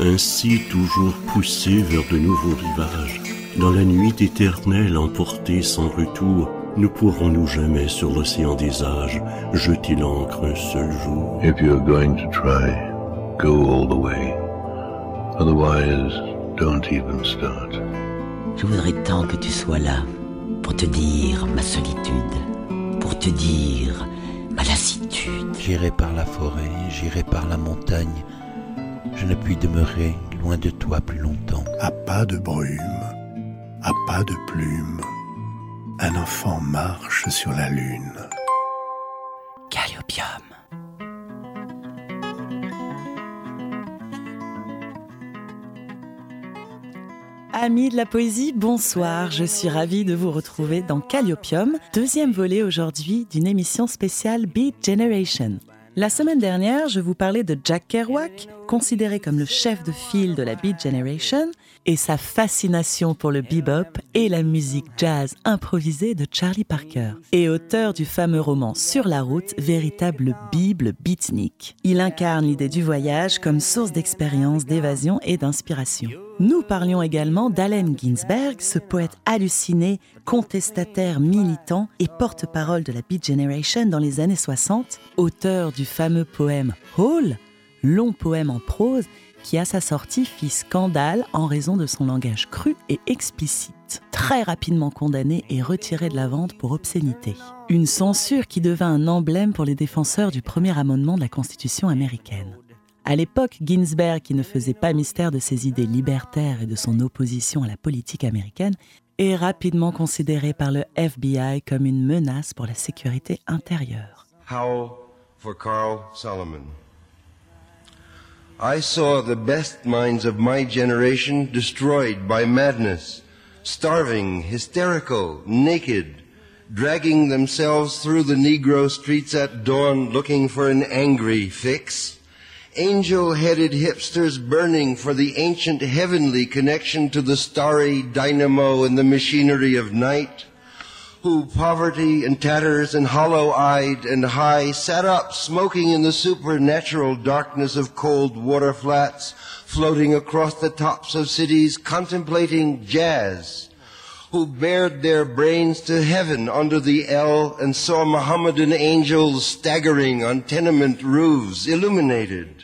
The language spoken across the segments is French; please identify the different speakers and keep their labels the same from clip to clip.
Speaker 1: ainsi toujours poussés vers de nouveaux rivages. Dans la nuit éternelle emportée sans retour, ne pourrons-nous jamais sur l'océan des âges jeter l'encre un seul jour
Speaker 2: If you're going to try, go all the way. Otherwise, don't even start.
Speaker 3: Je voudrais tant que tu sois là pour te dire ma solitude, pour te dire ma lassitude.
Speaker 4: J'irai par la forêt, j'irai par la montagne. Je ne puis demeurer loin de toi plus longtemps.
Speaker 5: À pas de brume, à pas de plume, un enfant marche sur la lune.
Speaker 3: Calliopium.
Speaker 6: Amis de la poésie, bonsoir. Je suis ravie de vous retrouver dans Calliopium, deuxième volet aujourd'hui d'une émission spéciale Beat Generation. La semaine dernière, je vous parlais de Jack Kerouac, considéré comme le chef de file de la Beat Generation, et sa fascination pour le bebop et la musique jazz improvisée de Charlie Parker, et auteur du fameux roman Sur la route, véritable bible beatnik. Il incarne l'idée du voyage comme source d'expérience, d'évasion et d'inspiration. Nous parlions également d'Allen Ginsberg, ce poète halluciné, contestataire, militant et porte-parole de la Beat Generation dans les années 60, auteur du fameux poème Hall, long poème en prose qui à sa sortie fit scandale en raison de son langage cru et explicite, très rapidement condamné et retiré de la vente pour obscénité. Une censure qui devint un emblème pour les défenseurs du premier amendement de la Constitution américaine. À l'époque, Ginsberg, qui ne faisait pas mystère de ses idées libertaires et de son opposition à la politique américaine, est rapidement considéré par le FBI comme une menace pour la sécurité intérieure.
Speaker 7: I saw the best minds of my generation destroyed by madness, starving, hysterical, naked, dragging themselves through the Negro streets at dawn looking for an angry fix. Angel-headed hipsters burning for the ancient heavenly connection to the starry dynamo and the machinery of night who poverty and tatters and hollow-eyed and high sat up smoking in the supernatural darkness of cold water flats, floating across the tops of cities, contemplating jazz, who bared their brains to heaven under the L and saw Mohammedan angels staggering on tenement roofs, illuminated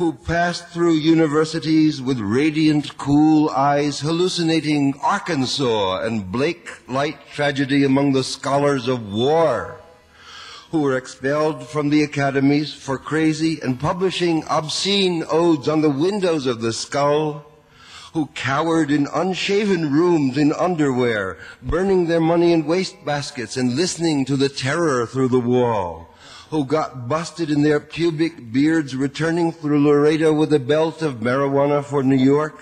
Speaker 7: who passed through universities with radiant, cool eyes, hallucinating Arkansas and Blake light tragedy among the scholars of war, who were expelled from the academies for crazy and publishing obscene odes on the windows of the skull, who cowered in unshaven rooms in underwear, burning their money in wastebaskets and listening to the terror through the wall who got busted in their pubic beards returning through Laredo with a belt of marijuana for New York,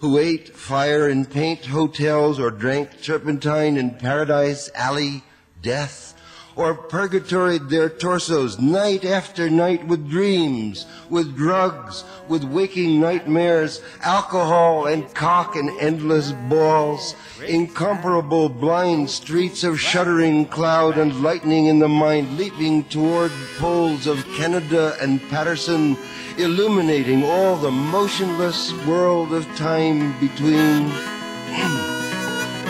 Speaker 7: who ate fire and paint hotels or drank turpentine in Paradise Alley death, or purgatoried their torsos night after night with dreams, with drugs, with waking nightmares, alcohol and cock and endless balls, incomparable blind streets of shuddering cloud and lightning in the mind leaping toward poles of Canada and Patterson, illuminating all the motionless world of time between.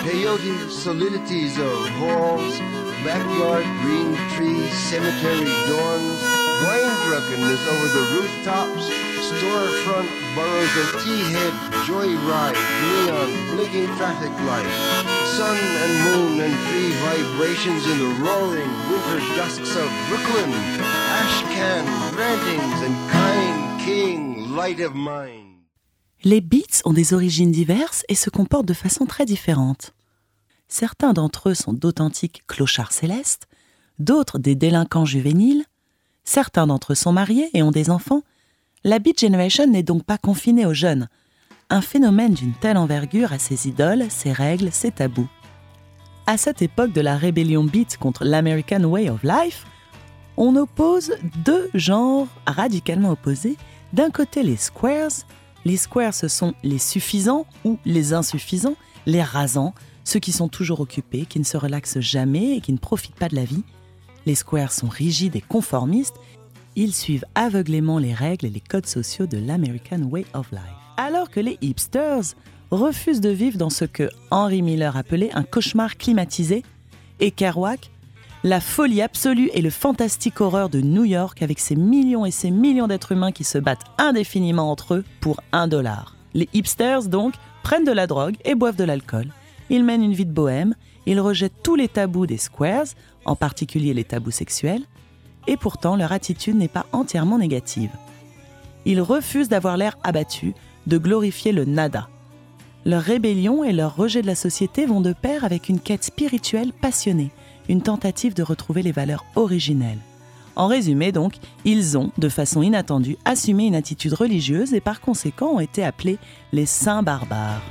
Speaker 7: Peyote solidities of halls, backyard green trees, cemetery dawns, wine drunkenness over the rooftops, storefront boroughs of tea-head, joyride, neon, blinking traffic lights, sun and moon and tree vibrations in the roaring winter dusks of Brooklyn, ashcan, rantings and kind king, light of mine.
Speaker 6: Les beats ont des origines diverses et se comportent de façon très différente. Certains d'entre eux sont d'authentiques clochards célestes, d'autres des délinquants juvéniles, certains d'entre eux sont mariés et ont des enfants. La Beat Generation n'est donc pas confinée aux jeunes. Un phénomène d'une telle envergure a ses idoles, ses règles, ses tabous. À cette époque de la rébellion beat contre l'American Way of Life, on oppose deux genres radicalement opposés. D'un côté, les squares. Les squares, ce sont les suffisants ou les insuffisants, les rasants, ceux qui sont toujours occupés, qui ne se relaxent jamais et qui ne profitent pas de la vie. Les squares sont rigides et conformistes.
Speaker 8: Ils suivent aveuglément les règles et les codes sociaux de l'American Way of Life. Alors que les hipsters refusent de vivre dans ce que Henry Miller appelait un cauchemar climatisé, et Kerouac, la folie absolue et le fantastique horreur de New York avec ses millions et ses millions d'êtres humains qui se battent indéfiniment entre eux pour un dollar. Les hipsters, donc, prennent de la drogue et boivent de l'alcool. Ils mènent une vie de bohème, ils rejettent tous les tabous des squares, en particulier les tabous sexuels, et pourtant leur attitude n'est pas entièrement négative. Ils refusent d'avoir l'air abattu, de glorifier le nada. Leur rébellion et leur rejet de la société vont de pair avec une quête spirituelle passionnée, une tentative de retrouver les valeurs originelles. En résumé donc, ils ont, de façon inattendue, assumé une attitude religieuse et par conséquent ont été appelés les saints barbares.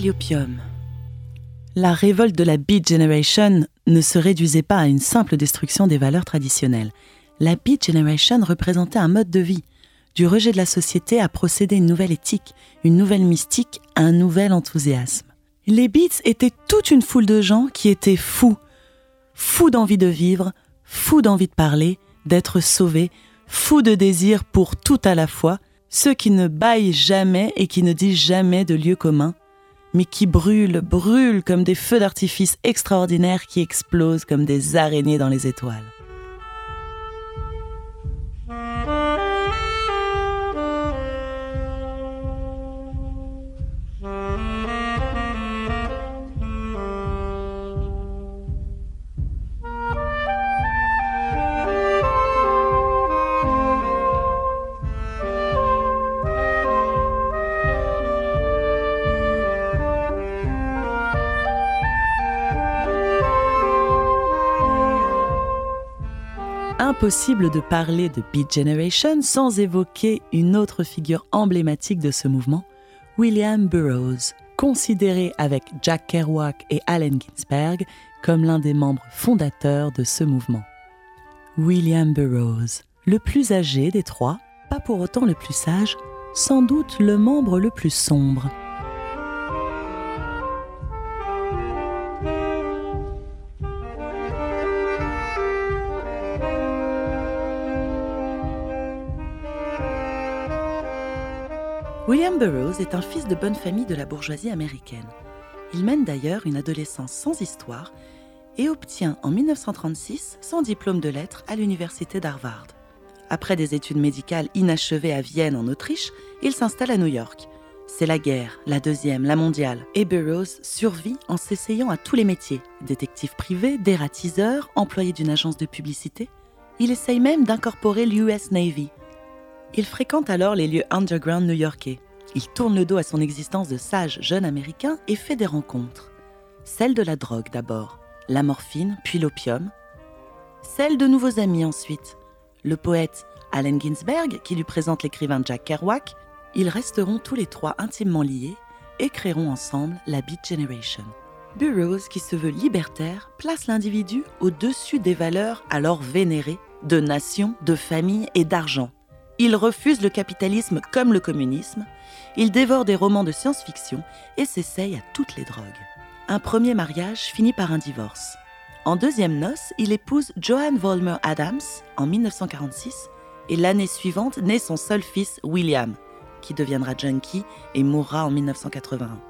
Speaker 8: Calliopium. La révolte de la Beat Generation ne se réduisait pas à une simple destruction des valeurs traditionnelles. La Beat Generation représentait un mode de vie, du rejet de la société à procéder une nouvelle éthique, une nouvelle mystique, un nouvel enthousiasme. Les Beats étaient toute une foule de gens qui étaient fous, fous d'envie de vivre, fous d'envie de parler, d'être sauvés, fous de désir pour tout à la fois, ceux qui ne baillent jamais et qui ne disent jamais de lieu commun, mais qui brûlent, brûlent comme des feux d'artifice extraordinaires qui explosent comme des araignées dans les étoiles.
Speaker 6: Impossible de parler de Beat Generation sans évoquer une autre figure emblématique de ce mouvement, William Burroughs, considéré avec Jack Kerouac et Allen Ginsberg comme l'un des membres fondateurs de ce mouvement. William Burroughs, le plus âgé des trois, pas pour autant le plus sage, sans doute le membre le plus sombre. William Burroughs est un fils de bonne famille de la bourgeoisie américaine. Il mène d'ailleurs une adolescence sans histoire et obtient en 1936 son diplôme de lettres à l'université d'Harvard. Après des études médicales inachevées à Vienne en Autriche, il s'installe à New York. C'est la guerre, la deuxième, la mondiale, et Burroughs survit en s'essayant à tous les métiers. Détective privé, dératiseur, employé d'une agence de publicité. Il essaye même d'incorporer l'US Navy, il fréquente alors les lieux underground new-yorkais. Il tourne le dos à son existence de sage jeune américain et fait des rencontres. Celle de la drogue d'abord, la morphine, puis l'opium. Celle de nouveaux amis ensuite. Le poète Allen Ginsberg, qui lui présente l'écrivain Jack Kerouac. Ils resteront tous les trois intimement liés et créeront ensemble la Beat Generation. Burroughs, qui se veut libertaire, place l'individu au-dessus des valeurs alors vénérées de nation, de famille et d'argent il refuse le capitalisme comme le communisme, il dévore des romans de science-fiction et s'essaye à toutes les drogues. Un premier mariage finit par un divorce. En deuxième noce, il épouse Joanne Vollmer Adams en 1946 et l'année suivante naît son seul fils William, qui deviendra junkie et mourra en 1981.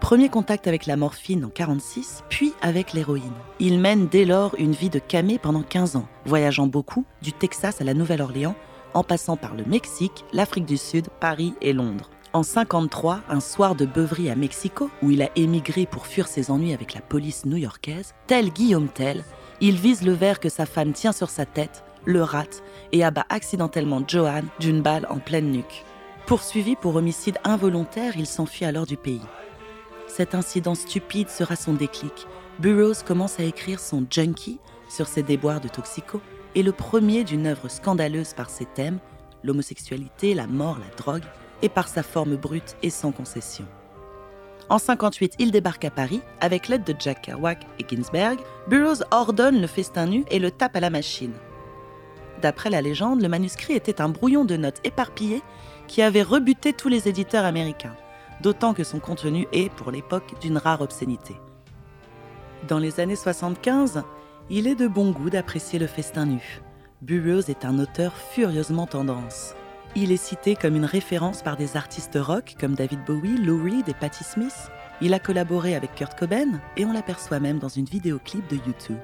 Speaker 6: Premier contact avec la morphine en 1946, puis avec l'héroïne. Il mène dès lors une vie de camé pendant 15 ans, voyageant beaucoup, du Texas à la Nouvelle-Orléans, en passant par le Mexique, l'Afrique du Sud, Paris et Londres. En 53, un soir de beuverie à Mexico, où il a émigré pour fuir ses ennuis avec la police new-yorkaise, tel Guillaume Tell, il vise le verre que sa femme tient sur sa tête, le rate et abat accidentellement Johan d'une balle en pleine nuque. Poursuivi pour homicide involontaire, il s'enfuit alors du pays. Cet incident stupide sera son déclic. Burroughs commence à écrire son Junkie sur ses déboires de toxico est le premier d'une œuvre scandaleuse par ses thèmes, l'homosexualité, la mort, la drogue, et par sa forme brute et sans concession. En 58, il débarque à Paris avec l'aide de Jack Kerouac et Ginsberg. Burroughs ordonne le festin nu et le tape à la machine. D'après la légende, le manuscrit était un brouillon de notes éparpillées qui avait rebuté tous les éditeurs américains, d'autant que son contenu est, pour l'époque, d'une rare obscénité. Dans les années 75, il est de bon goût d'apprécier le festin nu. Burroughs est un auteur furieusement tendance. Il est cité comme une référence par des artistes rock comme David Bowie, Lou Reed et Patti Smith. Il a collaboré avec Kurt Cobain et on l'aperçoit même dans une vidéoclip de YouTube.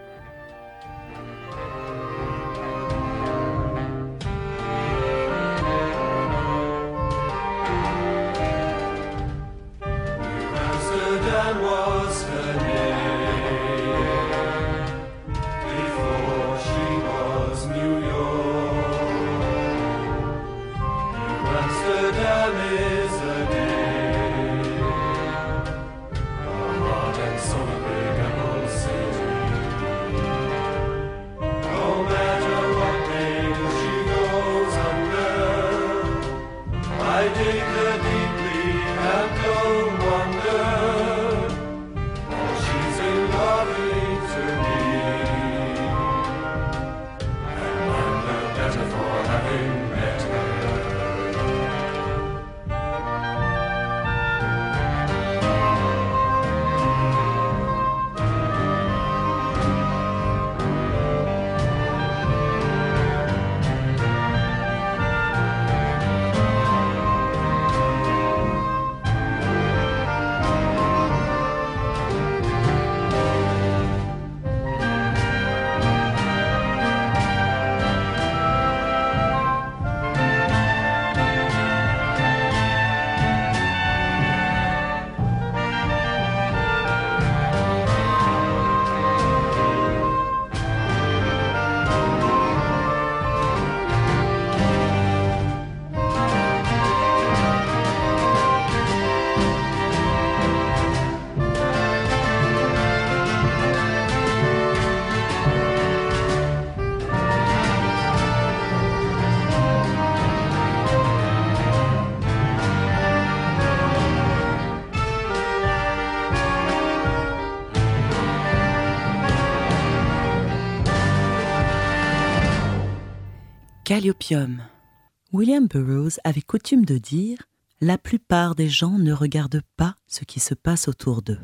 Speaker 6: William Burroughs avait coutume de dire La plupart des gens ne regardent pas ce qui se passe autour d'eux.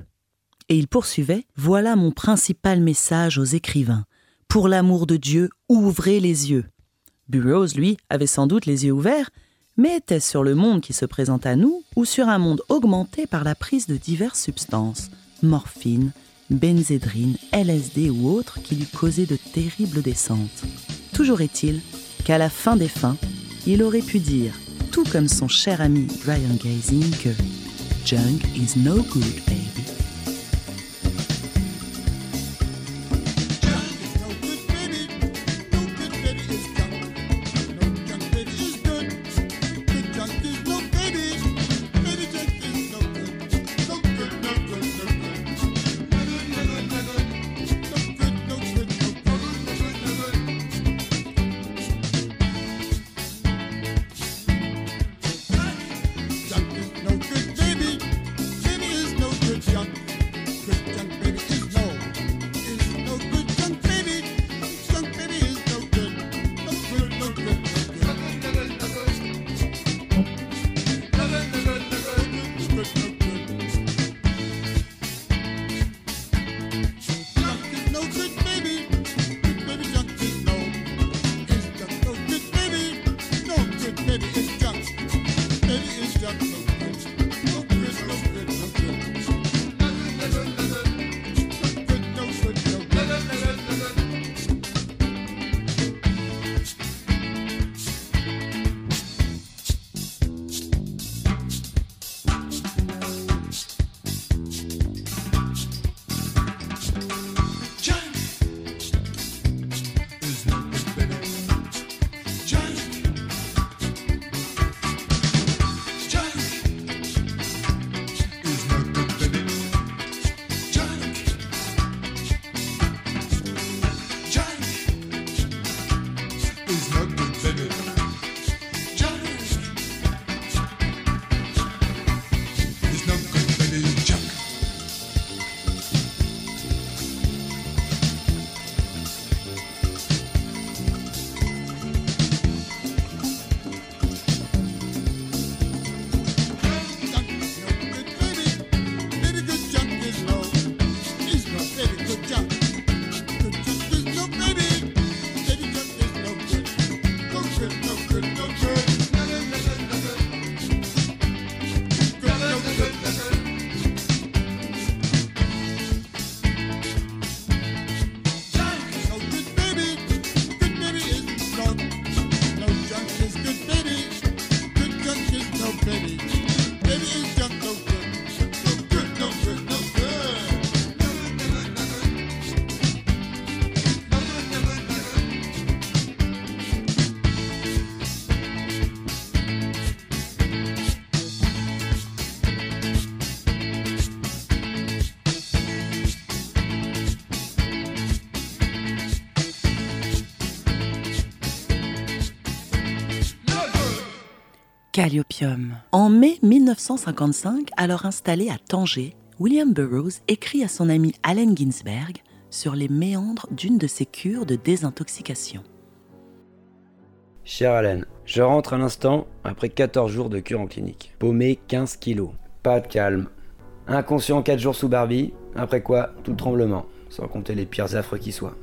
Speaker 6: Et il poursuivait Voilà mon principal message aux écrivains. Pour l'amour de Dieu, ouvrez les yeux. Burroughs, lui, avait sans doute les yeux ouverts, mais était-ce sur le monde qui se présente à nous ou sur un monde augmenté par la prise de diverses substances, morphine, benzédrine, LSD ou autres qui lui causaient de terribles descentes Toujours est-il qu'à la fin des fins, il aurait pu dire, tout comme son cher ami Brian Gazing, que Junk is no good, baby. Calliopium. En mai 1955, alors installé à Tanger, William Burroughs écrit à son ami Allen Ginsberg sur les méandres d'une de ses cures de désintoxication.
Speaker 9: Cher Allen, je rentre à l'instant après 14 jours de cure en clinique. Paumé 15 kilos. Pas de calme. Inconscient 4 jours sous Barbie, après quoi tout tremblement, sans compter les pires affres qui soient.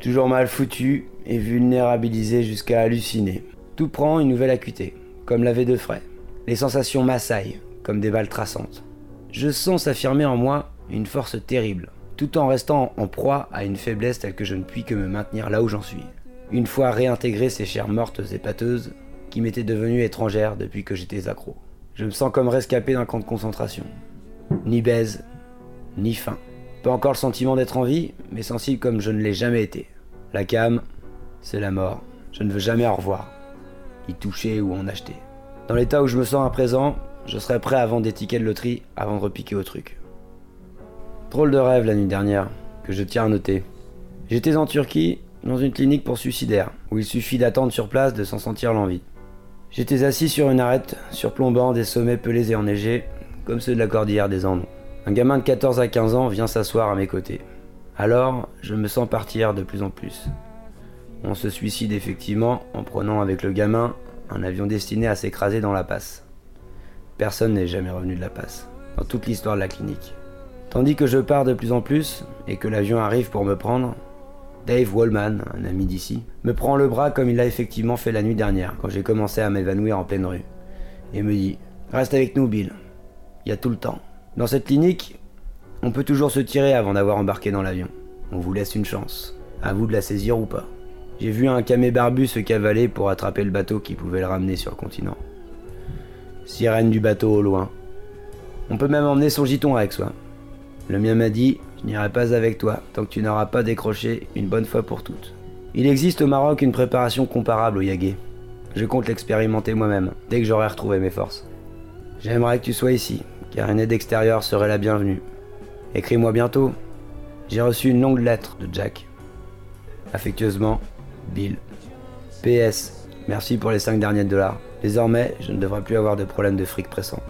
Speaker 9: Toujours mal foutu et vulnérabilisé jusqu'à halluciner. Tout prend une nouvelle acuité comme l'avait de frais. Les sensations m'assaillent, comme des balles traçantes. Je sens s'affirmer en moi une force terrible, tout en restant en proie à une faiblesse telle que je ne puis que me maintenir là où j'en suis. Une fois réintégré ces chairs mortes et pâteuses, qui m'étaient devenues étrangères depuis que j'étais accro. Je me sens comme rescapé d'un camp de concentration. Ni baise, ni faim. Pas encore le sentiment d'être en vie, mais sensible comme je ne l'ai jamais été. La cam, c'est la mort. Je ne veux jamais au revoir y toucher ou en acheter. Dans l'état où je me sens à présent, je serais prêt à vendre des tickets de loterie avant de repiquer au truc. Drôle de rêve la nuit dernière, que je tiens à noter. J'étais en Turquie, dans une clinique pour suicidaires, où il suffit d'attendre sur place de s'en sentir l'envie. J'étais assis sur une arête, surplombant des sommets pelés et enneigés, comme ceux de la cordillère des Andes. Un gamin de 14 à 15 ans vient s'asseoir à mes côtés. Alors, je me sens partir de plus en plus. On se suicide effectivement en prenant avec le gamin un avion destiné à s'écraser dans la passe. Personne n'est jamais revenu de la passe, dans toute l'histoire de la clinique. Tandis que je pars de plus en plus et que l'avion arrive pour me prendre, Dave Wallman, un ami d'ici, me prend le bras comme il l'a effectivement fait la nuit dernière quand j'ai commencé à m'évanouir en pleine rue, et me dit Reste avec nous, Bill. Il y a tout le temps. Dans cette clinique, on peut toujours se tirer avant d'avoir embarqué dans l'avion. On vous laisse une chance. À vous de la saisir ou pas. J'ai vu un camé barbu se cavaler pour attraper le bateau qui pouvait le ramener sur le continent. Sirène du bateau au loin. On peut même emmener son giton avec soi. Le mien m'a dit Je n'irai pas avec toi tant que tu n'auras pas décroché une bonne fois pour toutes. Il existe au Maroc une préparation comparable au yagé. Je compte l'expérimenter moi-même, dès que j'aurai retrouvé mes forces. J'aimerais que tu sois ici, car une aide extérieure serait la bienvenue. Écris-moi bientôt. J'ai reçu une longue lettre de Jack. Affectueusement, Bill. PS. Merci pour les 5 derniers dollars. Désormais, je ne devrais plus avoir de problème de fric pressant.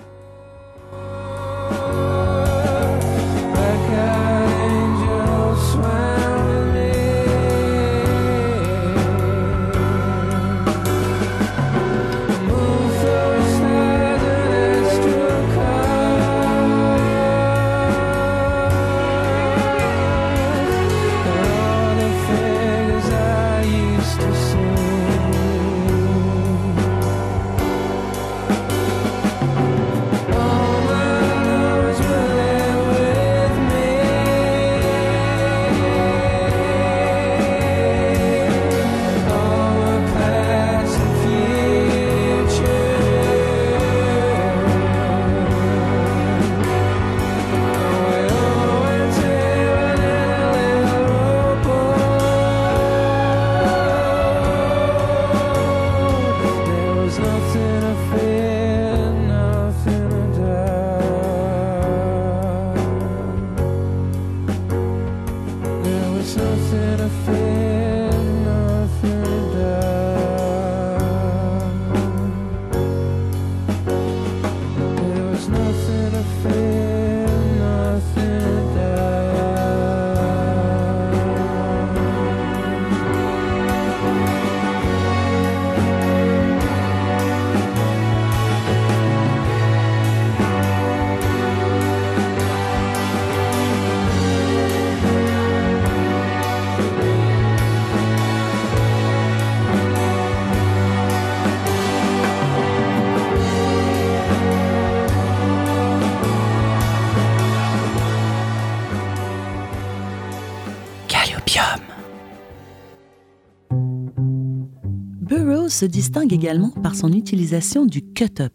Speaker 6: Se distingue également par son utilisation du cut-up,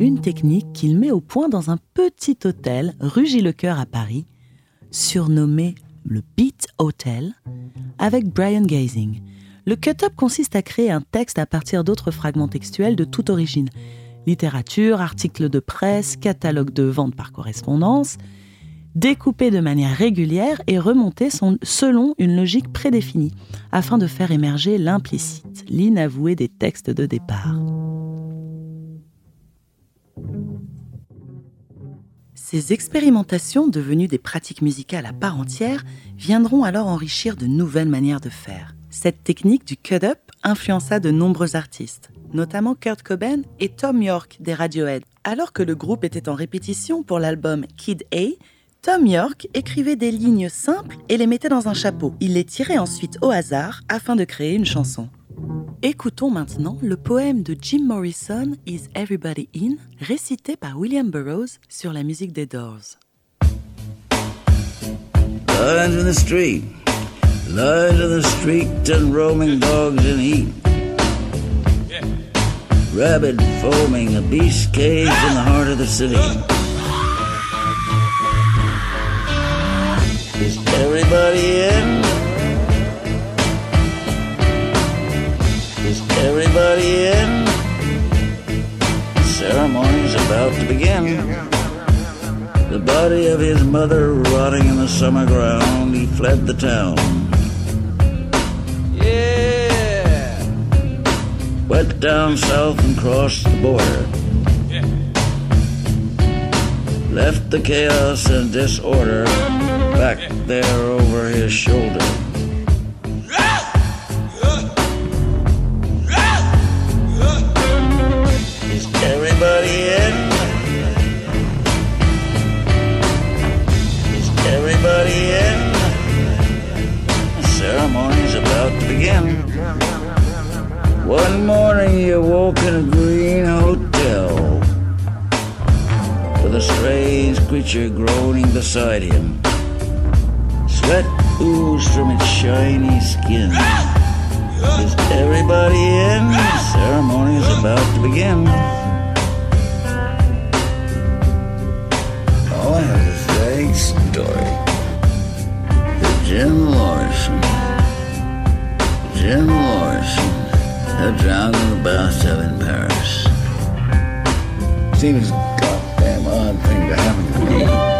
Speaker 6: une technique qu'il met au point dans un petit hôtel rue Gilles-Cœur à Paris, surnommé le Beat Hotel, avec Brian Gazing. Le cut-up consiste à créer un texte à partir d'autres fragments textuels de toute origine. Littérature, articles de presse, catalogue de vente par correspondance, découpé de manière régulière et remonté selon une logique prédéfinie, afin de faire émerger l'implicite, l'inavoué des textes de départ. Ces expérimentations, devenues des pratiques musicales à part entière, viendront alors enrichir de nouvelles manières de faire. Cette technique du cut-up influença de nombreux artistes, notamment Kurt Cobain et Tom York des Radiohead. Alors que le groupe était en répétition pour l'album Kid A, Tom York écrivait des lignes simples et les mettait dans un chapeau. Il les tirait ensuite au hasard afin de créer une chanson. Écoutons maintenant le poème de Jim Morrison, Is Everybody In, récité par William Burroughs sur la musique des Doors.
Speaker 10: Lines in the street, lines in the street, and roaming dogs in heat. Rabid foaming, a beast cage in the heart of the city. Is everybody in? Is everybody in? The ceremony's about to begin. The body of his mother rotting in the summer ground, he fled the town. Yeah! Went down south and crossed the border. Yeah. Left the chaos and disorder back there over his shoulder. Is everybody in? Is everybody in? The ceremony's about to begin. One morning you woke in a green hotel with a strange creature groaning beside him. Sweat oozed from its shiny skin. Is everybody in? The ceremony is about to begin. All I have is vague story. that Jim Morrison, Jim Morrison, had drowned in a bathtub in Paris. Seems a goddamn odd thing to happen to me.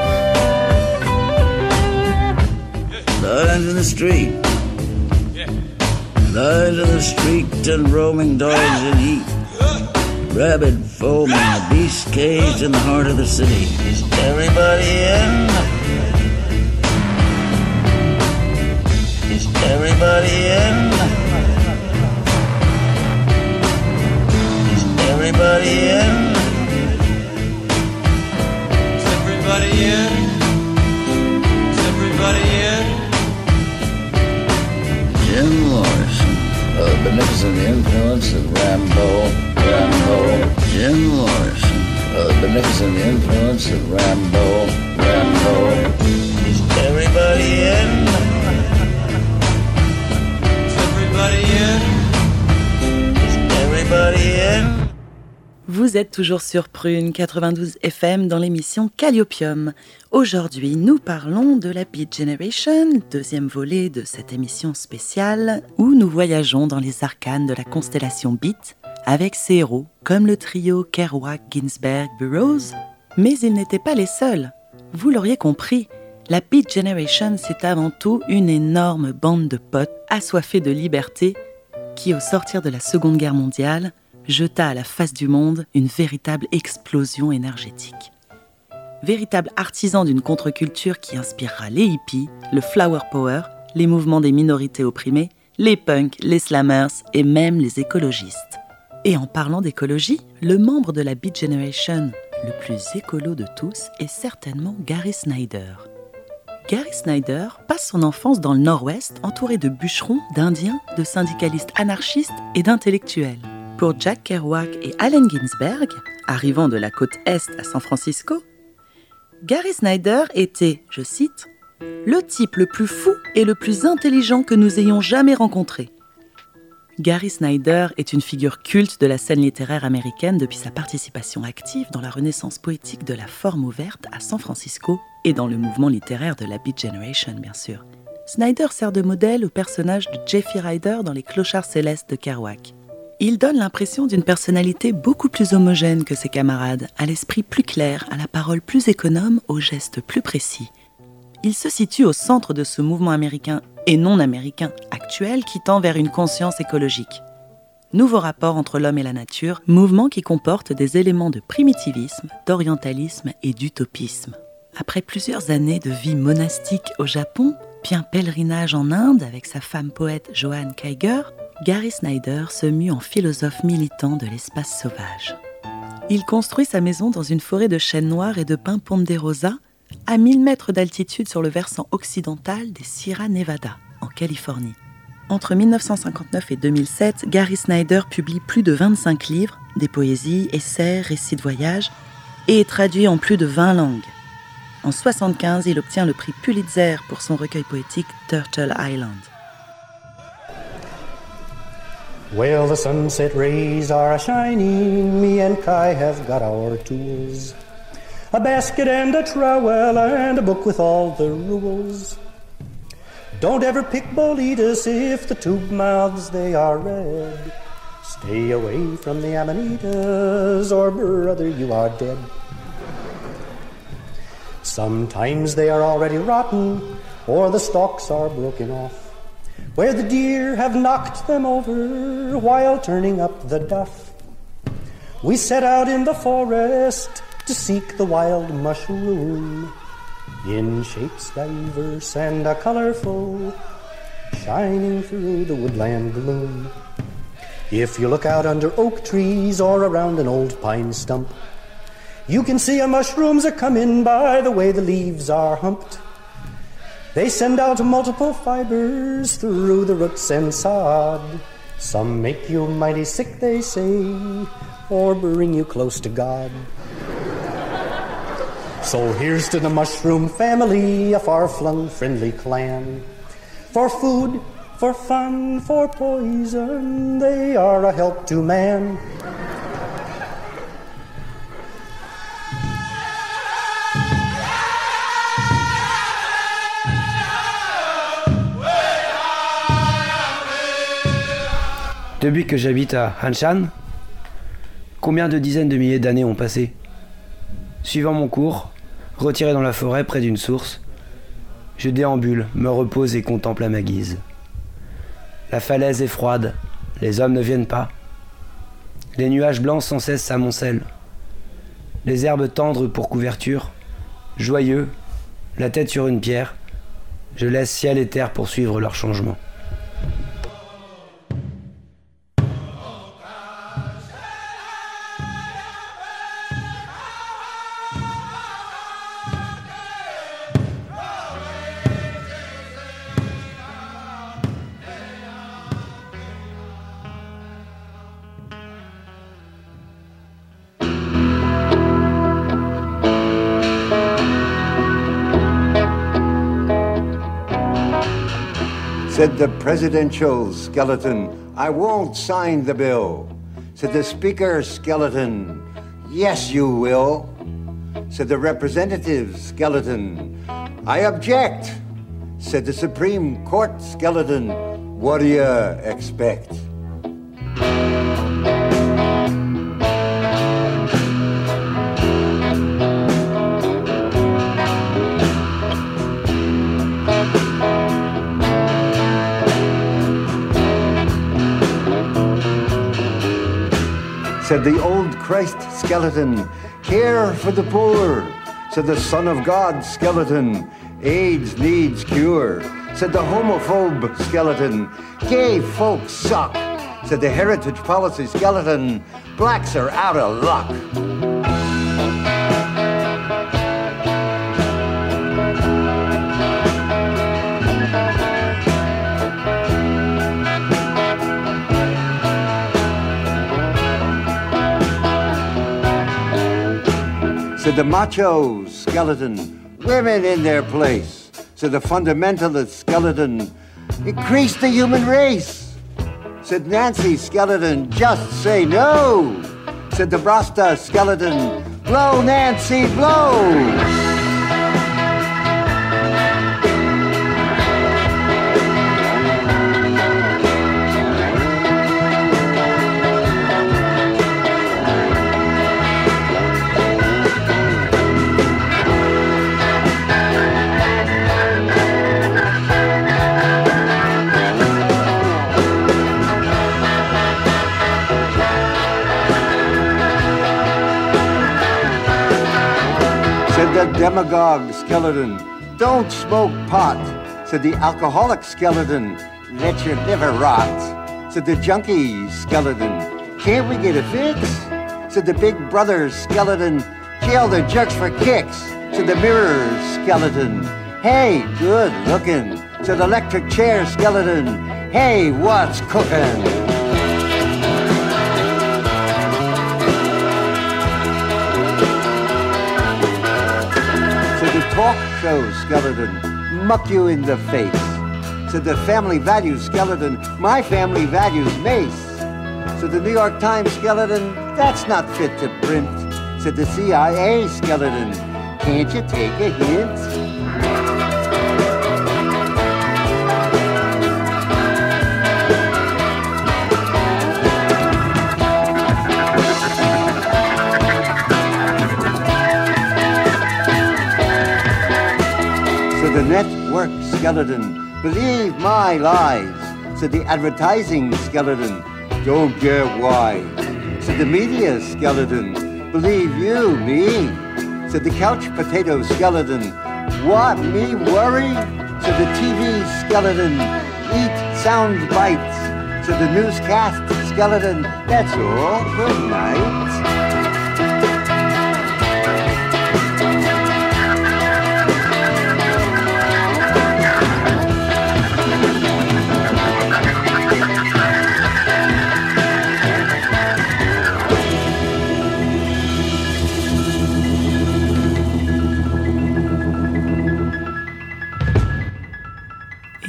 Speaker 10: Lines in the street. Lines in the street and roaming dogs in heat. Rabid foaming, a beast caged in the heart of the city. Is everybody in? Is everybody in? Is everybody in?
Speaker 8: Is everybody in?
Speaker 10: Jim Morrison, oh, a beneficent influence of Rambo, Rambo. Jim Morrison, oh, a beneficent influence of Rambo, Rambo. Is everybody in?
Speaker 8: Is everybody in?
Speaker 10: Is everybody in?
Speaker 6: Vous êtes toujours sur Prune 92 FM dans l'émission Calliopium. Aujourd'hui, nous parlons de la Beat Generation, deuxième volet de cette émission spéciale où nous voyageons dans les arcanes de la constellation Beat avec ses héros comme le trio Kerouac, Ginsberg, Burroughs. Mais ils n'étaient pas les seuls. Vous l'auriez compris, la Beat Generation, c'est avant tout une énorme bande de potes assoiffés de liberté qui, au sortir de la Seconde Guerre mondiale, jeta à la face du monde une véritable explosion énergétique. Véritable artisan d'une contre-culture qui inspirera les hippies, le flower power, les mouvements des minorités opprimées, les punks, les slammers et même les écologistes. Et en parlant d'écologie, le membre de la Beat Generation le plus écolo de tous est certainement Gary Snyder. Gary Snyder passe son enfance dans le Nord-Ouest entouré de bûcherons, d'Indiens, de syndicalistes anarchistes et d'intellectuels. Pour Jack Kerouac et Allen Ginsberg, arrivant de la côte Est à San Francisco, Gary Snyder était, je cite, le type le plus fou et le plus intelligent que nous ayons jamais rencontré. Gary Snyder est une figure culte de la scène littéraire américaine depuis sa participation active dans la renaissance poétique de la forme ouverte à San Francisco et dans le mouvement littéraire de la Beat Generation, bien sûr. Snyder sert de modèle au personnage de Jeffy Ryder dans Les Clochards Célestes de Kerouac. Il donne l'impression d'une personnalité beaucoup plus homogène que ses camarades, à l'esprit plus clair, à la parole plus économe, aux gestes plus précis. Il se situe au centre de ce mouvement américain et non américain actuel qui tend vers une conscience écologique. Nouveau rapport entre l'homme et la nature, mouvement qui comporte des éléments de primitivisme, d'orientalisme et d'utopisme. Après plusieurs années de vie monastique au Japon, puis un pèlerinage en Inde avec sa femme poète Joanne Kiger, Gary Snyder se mue en philosophe militant de l'espace sauvage. Il construit sa maison dans une forêt de chênes noirs et de pins ponderosa, à 1000 mètres d'altitude sur le versant occidental des Sierra Nevada, en Californie. Entre 1959 et 2007, Gary Snyder publie plus de 25 livres, des poésies, essais, récits de voyage, et est traduit en plus de 20 langues. En 1975, il obtient le prix Pulitzer pour son recueil poétique Turtle Island.
Speaker 11: Well, the sunset rays are a shining, me and Kai have got our tools. A basket and a trowel and a book with all the rules. Don't ever pick Bolitas if the tube mouths they are red. Stay away from the amanitas or brother you are dead. Sometimes they are already rotten or the stalks are broken off where the deer have knocked them over while turning up the duff. We set out in the forest to seek the wild mushroom in shapes diverse and a colorful, shining through the woodland gloom. If you look out under oak trees or around an old pine stump, you can see a mushrooms are coming by the way the leaves are humped. They send out multiple fibers through the roots and sod Some make you mighty sick, they say, or bring you close to God. So here's to the mushroom family, a far flung friendly clan. For food, for fun, for poison, they are a help to man.
Speaker 9: Depuis que j'habite à Hanshan, combien de dizaines de milliers d'années ont passé Suivant mon cours, retiré dans la forêt près d'une source, je déambule, me repose et contemple à ma guise. La falaise est froide, les hommes ne viennent pas. Les nuages blancs sans cesse s'amoncellent. Les herbes tendres pour couverture, joyeux, la tête sur une pierre, je laisse ciel et terre poursuivre leur changement.
Speaker 12: The presidential skeleton, I won't sign the bill. Said the speaker skeleton, yes, you will. Said the representative skeleton, I object. Said the Supreme Court skeleton, what do you expect? Said the old Christ skeleton, care for the poor. Said the Son of God skeleton, AIDS needs cure. Said the homophobe skeleton, gay folks suck. Said the heritage policy skeleton, blacks are out of luck. Said the macho skeleton, women in their place. Said the fundamentalist skeleton, increase the human race. Said Nancy skeleton, just say no. Said the Brasta skeleton, blow Nancy, blow. Demagogue skeleton, don't smoke pot. Said the alcoholic skeleton, let your liver rot. Said the junkie skeleton, can't we get a fix? Said the big brother skeleton, jail the jerks for kicks. Said the mirror skeleton, hey, good looking. Said the electric chair skeleton, hey, what's cooking? Talk show skeleton, muck you in the face. Said the family values skeleton, my family values mace. Said the New York Times skeleton, that's not fit to print. Said the CIA skeleton, can't you take a hint? Skeleton, believe my lies. Said the advertising skeleton, don't get wise. Said the media skeleton, believe you, me. Said the couch potato skeleton, what, me worry? Said the TV skeleton, eat sound bites. Said the newscast skeleton, that's all, good night.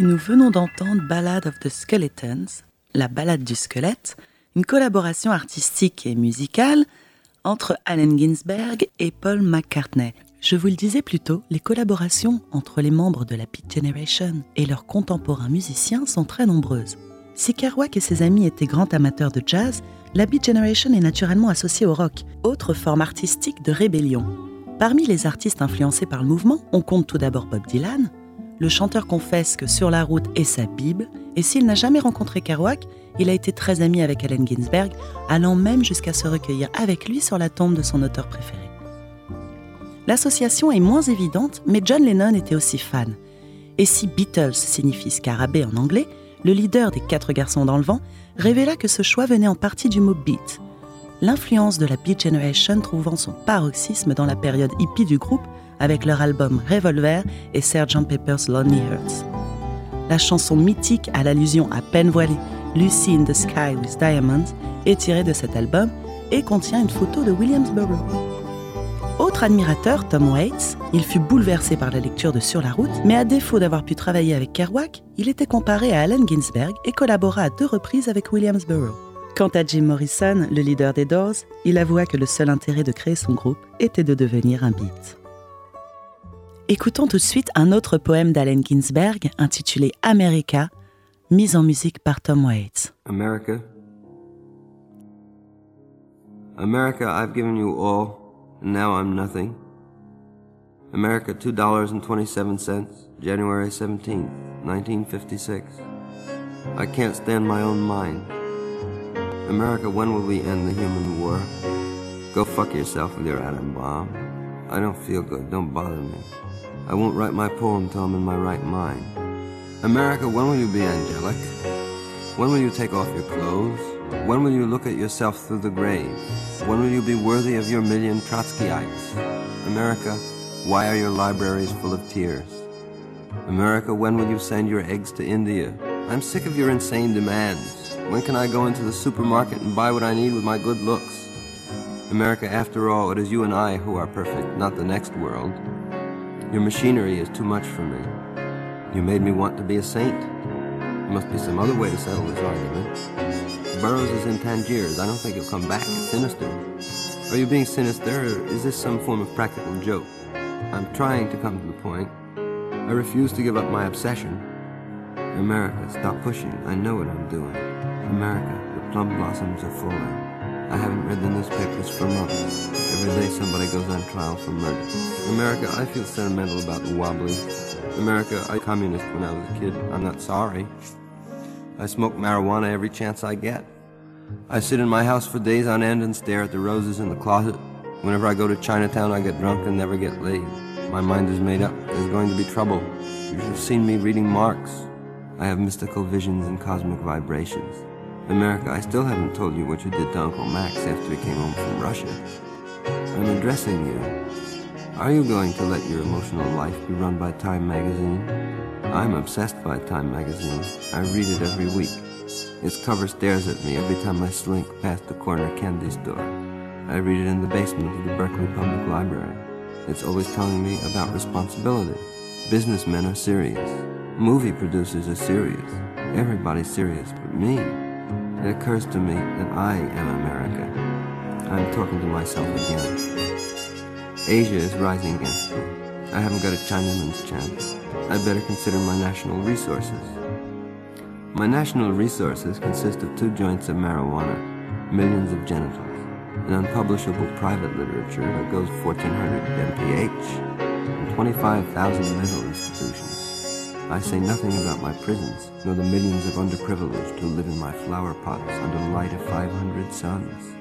Speaker 6: Nous venons d'entendre Ballad of the Skeletons, la ballade du squelette, une collaboration artistique et musicale entre Allen Ginsberg et Paul McCartney. Je vous le disais plus tôt, les collaborations entre les membres de la Beat Generation et leurs contemporains musiciens sont très nombreuses. Si Kerouac et ses amis étaient grands amateurs de jazz, la Beat Generation est naturellement associée au rock, autre forme artistique de rébellion. Parmi les artistes influencés par le mouvement, on compte tout d'abord Bob Dylan. Le chanteur confesse que Sur la route est sa Bible, et s'il n'a jamais rencontré Kerouac, il a été très ami avec Allen Ginsberg, allant même jusqu'à se recueillir avec lui sur la tombe de son auteur préféré. L'association est moins évidente, mais John Lennon était aussi fan. Et si Beatles signifie scarabée en anglais, le leader des quatre garçons dans le vent révéla que ce choix venait en partie du mot beat. L'influence de la Beat Generation trouvant son paroxysme dans la période hippie du groupe avec leur album Revolver et Sgt. Pepper's Lonely Hearts. La chanson mythique à l'allusion à peine voilée Lucy in the Sky with Diamonds est tirée de cet album et contient une photo de Williamsboro. Autre admirateur, Tom Waits, il fut bouleversé par la lecture de Sur la route, mais à défaut d'avoir pu travailler avec Kerouac, il était comparé à Allen Ginsberg et collabora à deux reprises avec Williamsboro. Quant à Jim Morrison, le leader des Doors, il avoua que le seul intérêt de créer son groupe était de devenir un beat. Écoutons tout de suite un autre poème d'Allen Ginsberg intitulé America, mise en musique par Tom Waits.
Speaker 13: America? America, I've given you all, and now I'm nothing. America, $2.27, January 17th, 1956. I can't stand my own mind. America, when will we end the human war? Go fuck yourself with your atom bomb. I don't feel good, don't bother me. I won't write my poem till I'm in my right mind. America, when will you be angelic? When will you take off your clothes? When will you look at yourself through the grave? When will you be worthy of your million Trotskyites? America, why are your libraries full of tears? America, when will you send your eggs to India? I'm sick of your insane demands. When can I go into the supermarket and buy what I need with my good looks? America, after all, it is you and I who are perfect, not the next world. Your machinery is too much for me. You made me want to be a saint. There must be some other way to settle this argument. Burroughs is in Tangiers. I don't think he'll come back. It's sinister. Are you being sinister, or is this some form of practical joke? I'm trying to come to the point. I refuse to give up my obsession. America, stop pushing. I know what I'm doing. America, the plum blossoms are falling. I haven't read the newspapers for months. Every day somebody goes on trial for murder. America, I feel sentimental about the wobbly. America, I communist when I was a kid. I'm not sorry. I smoke marijuana every chance I get. I sit in my house for days on end and stare at the roses in the closet. Whenever I go to Chinatown, I get drunk and never get laid. My mind is made up. There's going to be trouble. You should have seen me reading Marx. I have mystical visions and cosmic vibrations. America, I still haven't told you what you did to Uncle Max after he came home from Russia. I'm addressing you. Are you going to let your emotional life be run by Time magazine? I'm obsessed by Time magazine. I read it every week. Its cover stares at me every time I slink past the corner candy store. I read it in the basement of the Berkeley Public Library. It's always telling me about responsibility. Businessmen are serious. Movie producers are serious. Everybody's serious but me. It occurs to me that I am America. I'm talking to myself again. Asia is rising against me. I haven't got a Chinaman's chance. I better consider my national resources. My national resources consist of two joints of marijuana, millions of genitals, an unpublishable private literature that goes 1400 MPH, and 25,000 mental institutions. I say nothing about my prisons, nor the millions of underprivileged who live in my flower pots under the light of 500 suns.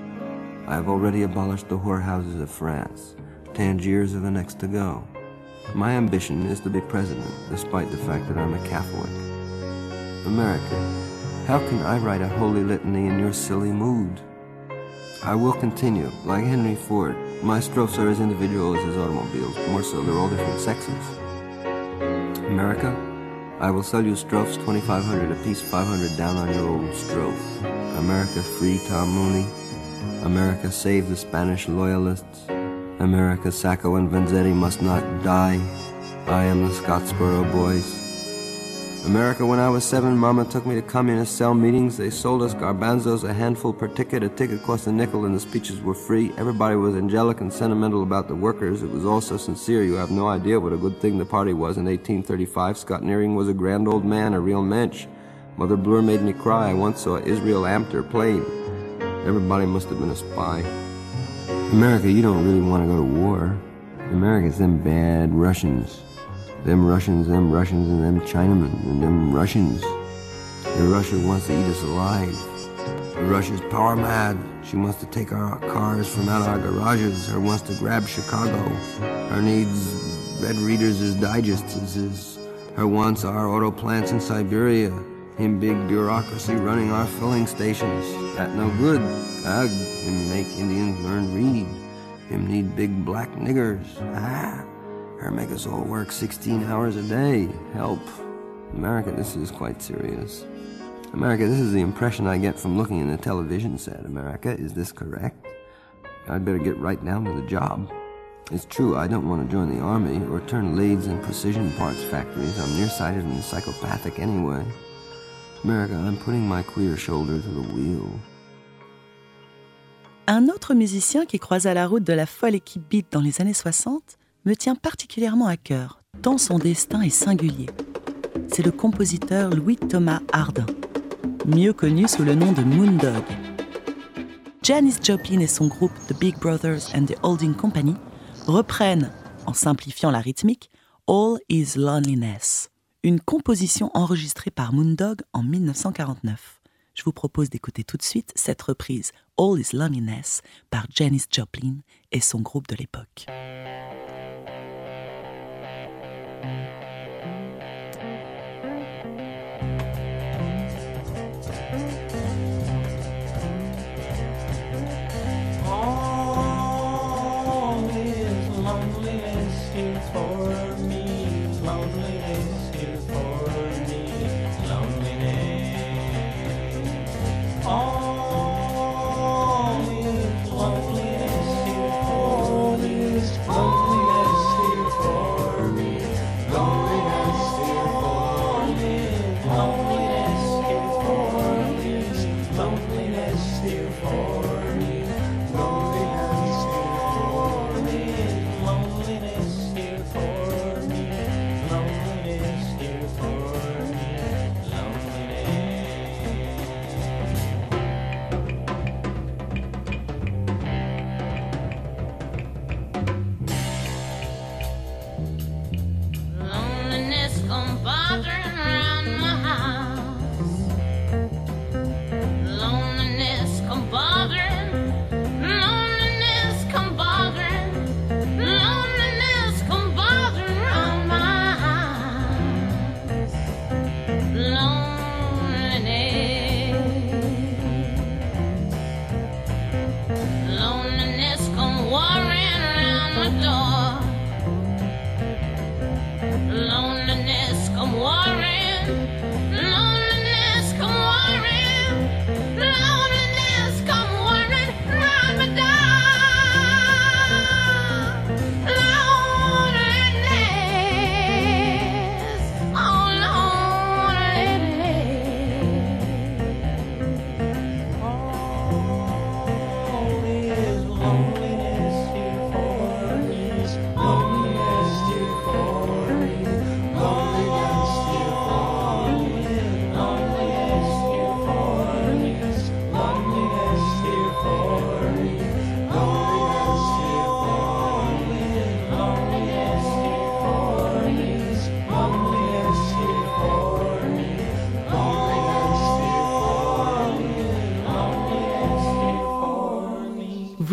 Speaker 13: I have already abolished the whorehouses of France. Tangiers are the next to go. My ambition is to be president, despite the fact that I'm a Catholic. America, how can I write a holy litany in your silly mood? I will continue, like Henry Ford. My strophes are as individual as his automobiles, more so they're all different sexes. America, I will sell you strophes 2500 apiece, 500 down on your old strophe. America free Tom Mooney. America save the Spanish loyalists. America Sacco and Vanzetti must not die. I am the Scottsboro Boys. America, when I was seven, Mama took me to communist cell meetings. They sold us garbanzos a handful per ticket. A ticket cost a nickel, and the speeches were free. Everybody was angelic and sentimental about the workers. It was all so sincere, you have no idea what a good thing the party was in 1835. Scott Nearing was a grand old man, a real mensch. Mother Blur made me cry. I once saw Israel Amter plane. Everybody must have been a spy. America, you don't really want to go to war. America's them bad Russians. Them Russians, them Russians, and them Chinamen, and them Russians. The Russia wants to eat us alive. Russia's power mad. She wants to take our cars from out our garages. Her wants to grab Chicago. Her needs Red Readers as digests. Her wants our auto plants in Siberia. Him big bureaucracy running our filling stations. That no good. Ugh, him make Indians learn read. Him need big black niggers. Ah. Her make all work 16 hours a day. Help. America, this is quite serious. America, this is the impression I get from looking in the television set. America, is this correct? I'd better get right down to the job. It's true, I don't want to join the army or turn lathes and precision parts factories. I'm nearsighted and psychopathic anyway. America, I'm putting my queer shoulder to the wheel.
Speaker 6: Un autre musicien qui croisa la route de la folle équipe Beat dans les années 60 me tient particulièrement à cœur, tant son destin est singulier. C'est le compositeur Louis Thomas Hardin, mieux connu sous le nom de Moondog. Janis Joplin et son groupe The Big Brothers and the Holding Company reprennent, en simplifiant la rythmique, All Is Loneliness, une composition enregistrée par Moondog en 1949. Je vous propose d'écouter tout de suite cette reprise All Is Loneliness par Janis Joplin et son groupe de l'époque.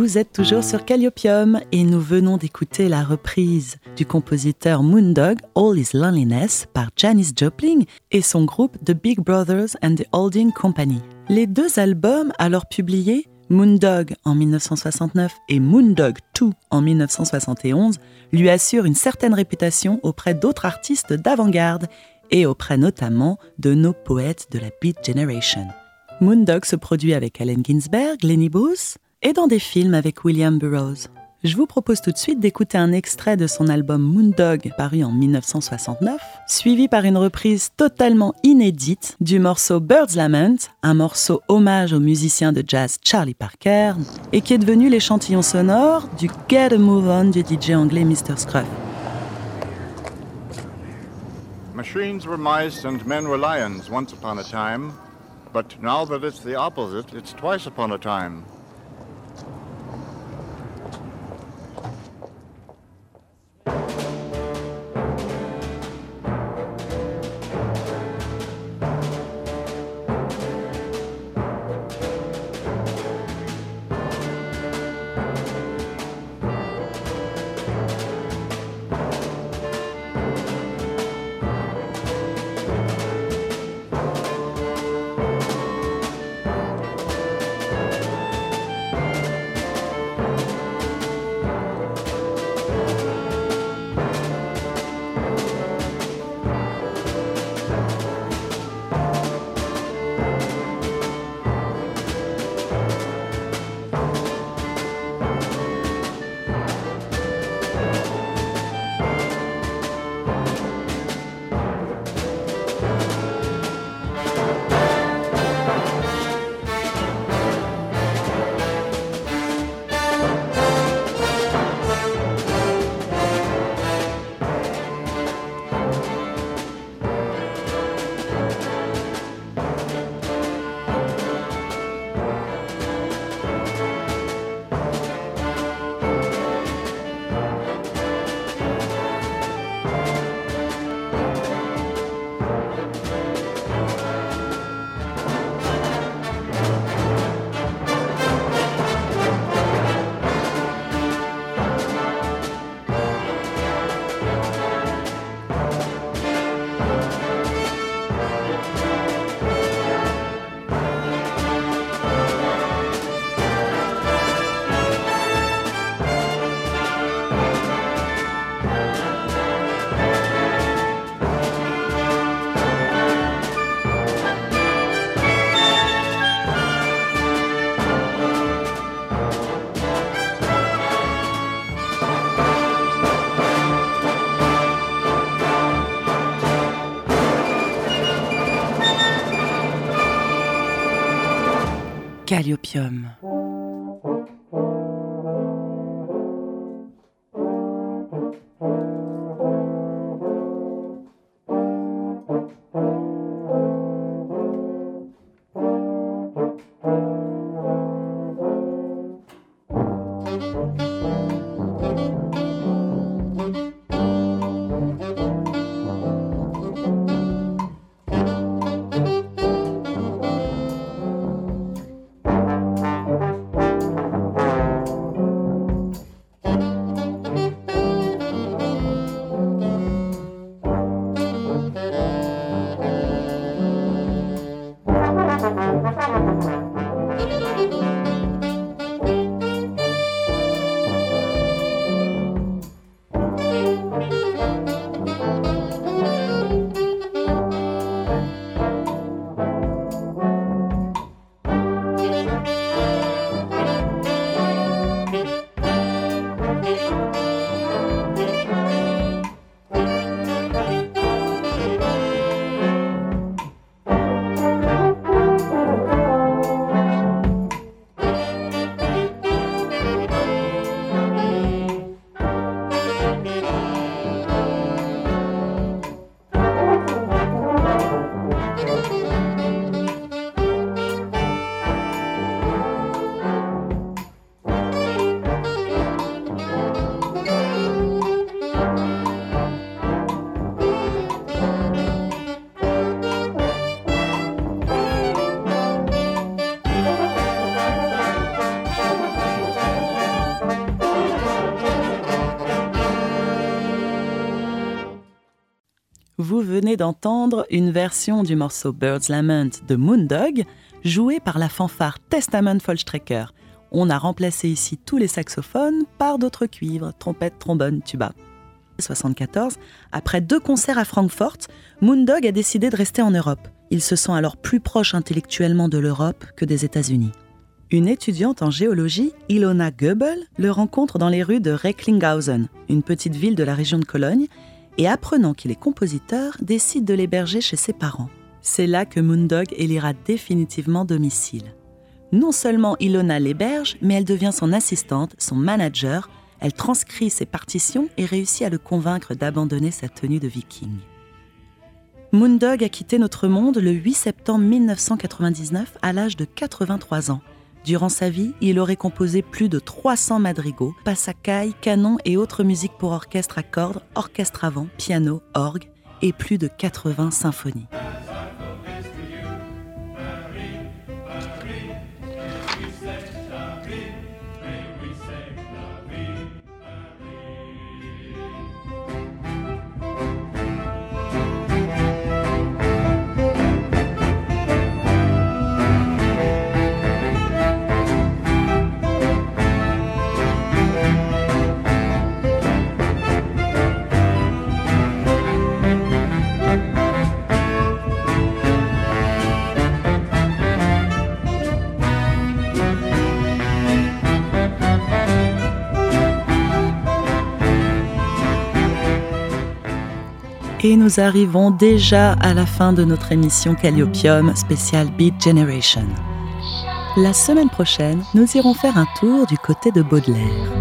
Speaker 6: Vous êtes toujours sur Calliopium et nous venons d'écouter la reprise du compositeur Moondog All Is Loneliness par Janis Joplin et son groupe The Big Brothers and the Holding Company. Les deux albums alors publiés, Moondog en 1969 et Moondog 2 en 1971, lui assurent une certaine réputation auprès d'autres artistes d'avant-garde et auprès notamment de nos poètes de la Beat Generation. Moondog se produit avec Allen Ginsberg, Lenny Bruce, et dans des films avec William Burroughs. Je vous propose tout de suite d'écouter un extrait de son album Moondog, paru en 1969, suivi par une reprise totalement inédite du morceau Bird's Lament, un morceau hommage au musicien de jazz Charlie Parker, et qui est devenu l'échantillon sonore du Get a Move On du DJ anglais Mr. Scruff.
Speaker 14: Machines were mice and men were lions once upon a time, but now that it's the opposite, it's twice upon a time.
Speaker 6: Calliopium. Vous venez d'entendre une version du morceau Bird's Lament de Moondog, jouée par la fanfare Testament Vollstrecker. On a remplacé ici tous les saxophones par d'autres cuivres, trompettes, trombones, tuba. 74, après deux concerts à Francfort, Moondog a décidé de rester en Europe. Il se sent alors plus proche intellectuellement de l'Europe que des États-Unis. Une étudiante en géologie, Ilona Goebel, le rencontre dans les rues de Recklinghausen, une petite ville de la région de Cologne, et apprenant qu'il est compositeur, décide de l'héberger chez ses parents. C'est là que Moondog élira définitivement domicile. Non seulement Ilona l'héberge, mais elle devient son assistante, son manager, elle transcrit ses partitions et réussit à le convaincre d'abandonner sa tenue de viking. Moondog a quitté notre monde le 8 septembre 1999 à l'âge de 83 ans. Durant sa vie, il aurait composé plus de 300 madrigaux, passacailles, canons et autres musiques pour orchestre à cordes, orchestre avant, piano, orgue et plus de 80 symphonies. Et nous arrivons déjà à la fin de notre émission Calliopium spéciale Beat Generation. La semaine prochaine, nous irons faire un tour du côté de Baudelaire.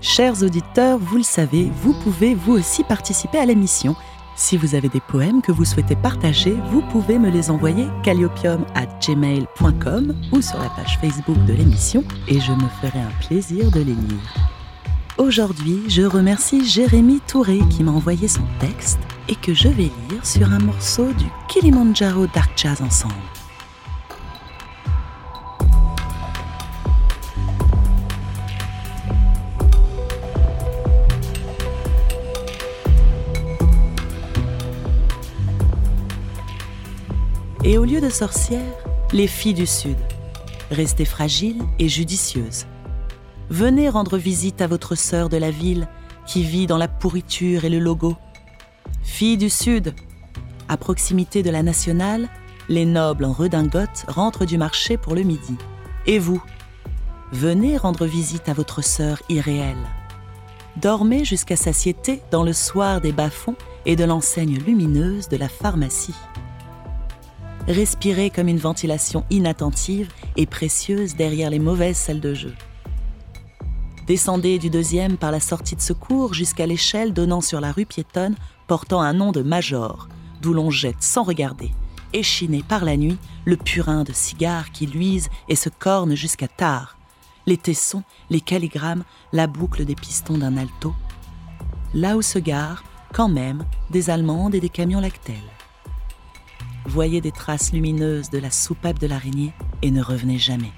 Speaker 6: Chers auditeurs, vous le savez, vous pouvez vous aussi participer à l'émission. Si vous avez des poèmes que vous souhaitez partager, vous pouvez me les envoyer calliopium à gmail.com ou sur la page Facebook de l'émission et je me ferai un plaisir de les lire. Aujourd'hui, je remercie Jérémy Touré qui m'a envoyé son texte et que je vais lire sur un morceau du Kilimanjaro Dark Jazz Ensemble. Et au lieu de sorcières, les filles du Sud, restez fragiles et judicieuses venez rendre visite à votre sœur de la ville qui vit dans la pourriture et le logo. Fille du Sud, à proximité de la nationale, les nobles en redingote rentrent du marché pour le midi. Et vous Venez rendre visite à votre sœur irréelle. Dormez jusqu'à satiété dans le soir des bas-fonds et de l'enseigne lumineuse de la pharmacie. Respirez comme une ventilation inattentive et précieuse derrière les mauvaises salles de jeu. Descendez du deuxième par la sortie de secours jusqu'à l'échelle donnant sur la rue piétonne portant un nom de Major, d'où l'on jette sans regarder, échiné par la nuit, le purin de cigares qui luise et se corne jusqu'à tard, les tessons, les calligrammes, la boucle des pistons d'un alto. Là où se garent, quand même, des Allemandes et des camions lactels. Voyez des traces lumineuses de la soupape de l'araignée et ne revenez jamais.